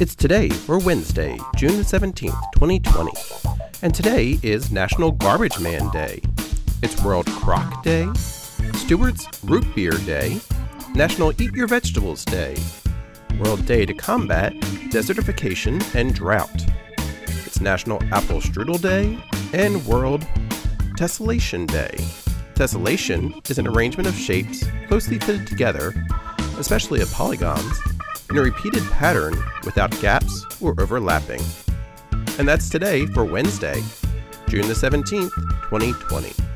It's today or Wednesday, June the 17th, 2020. And today is National Garbage Man Day. It's World Croc Day, Stewart's Root Beer Day, National Eat Your Vegetables Day, World Day to Combat Desertification and Drought. It's National Apple Strudel Day and World Tessellation Day. Tessellation is an arrangement of shapes closely fitted together, especially of polygons, in a repeated pattern without gaps or overlapping. And that's today for Wednesday, June the 17th, 2020.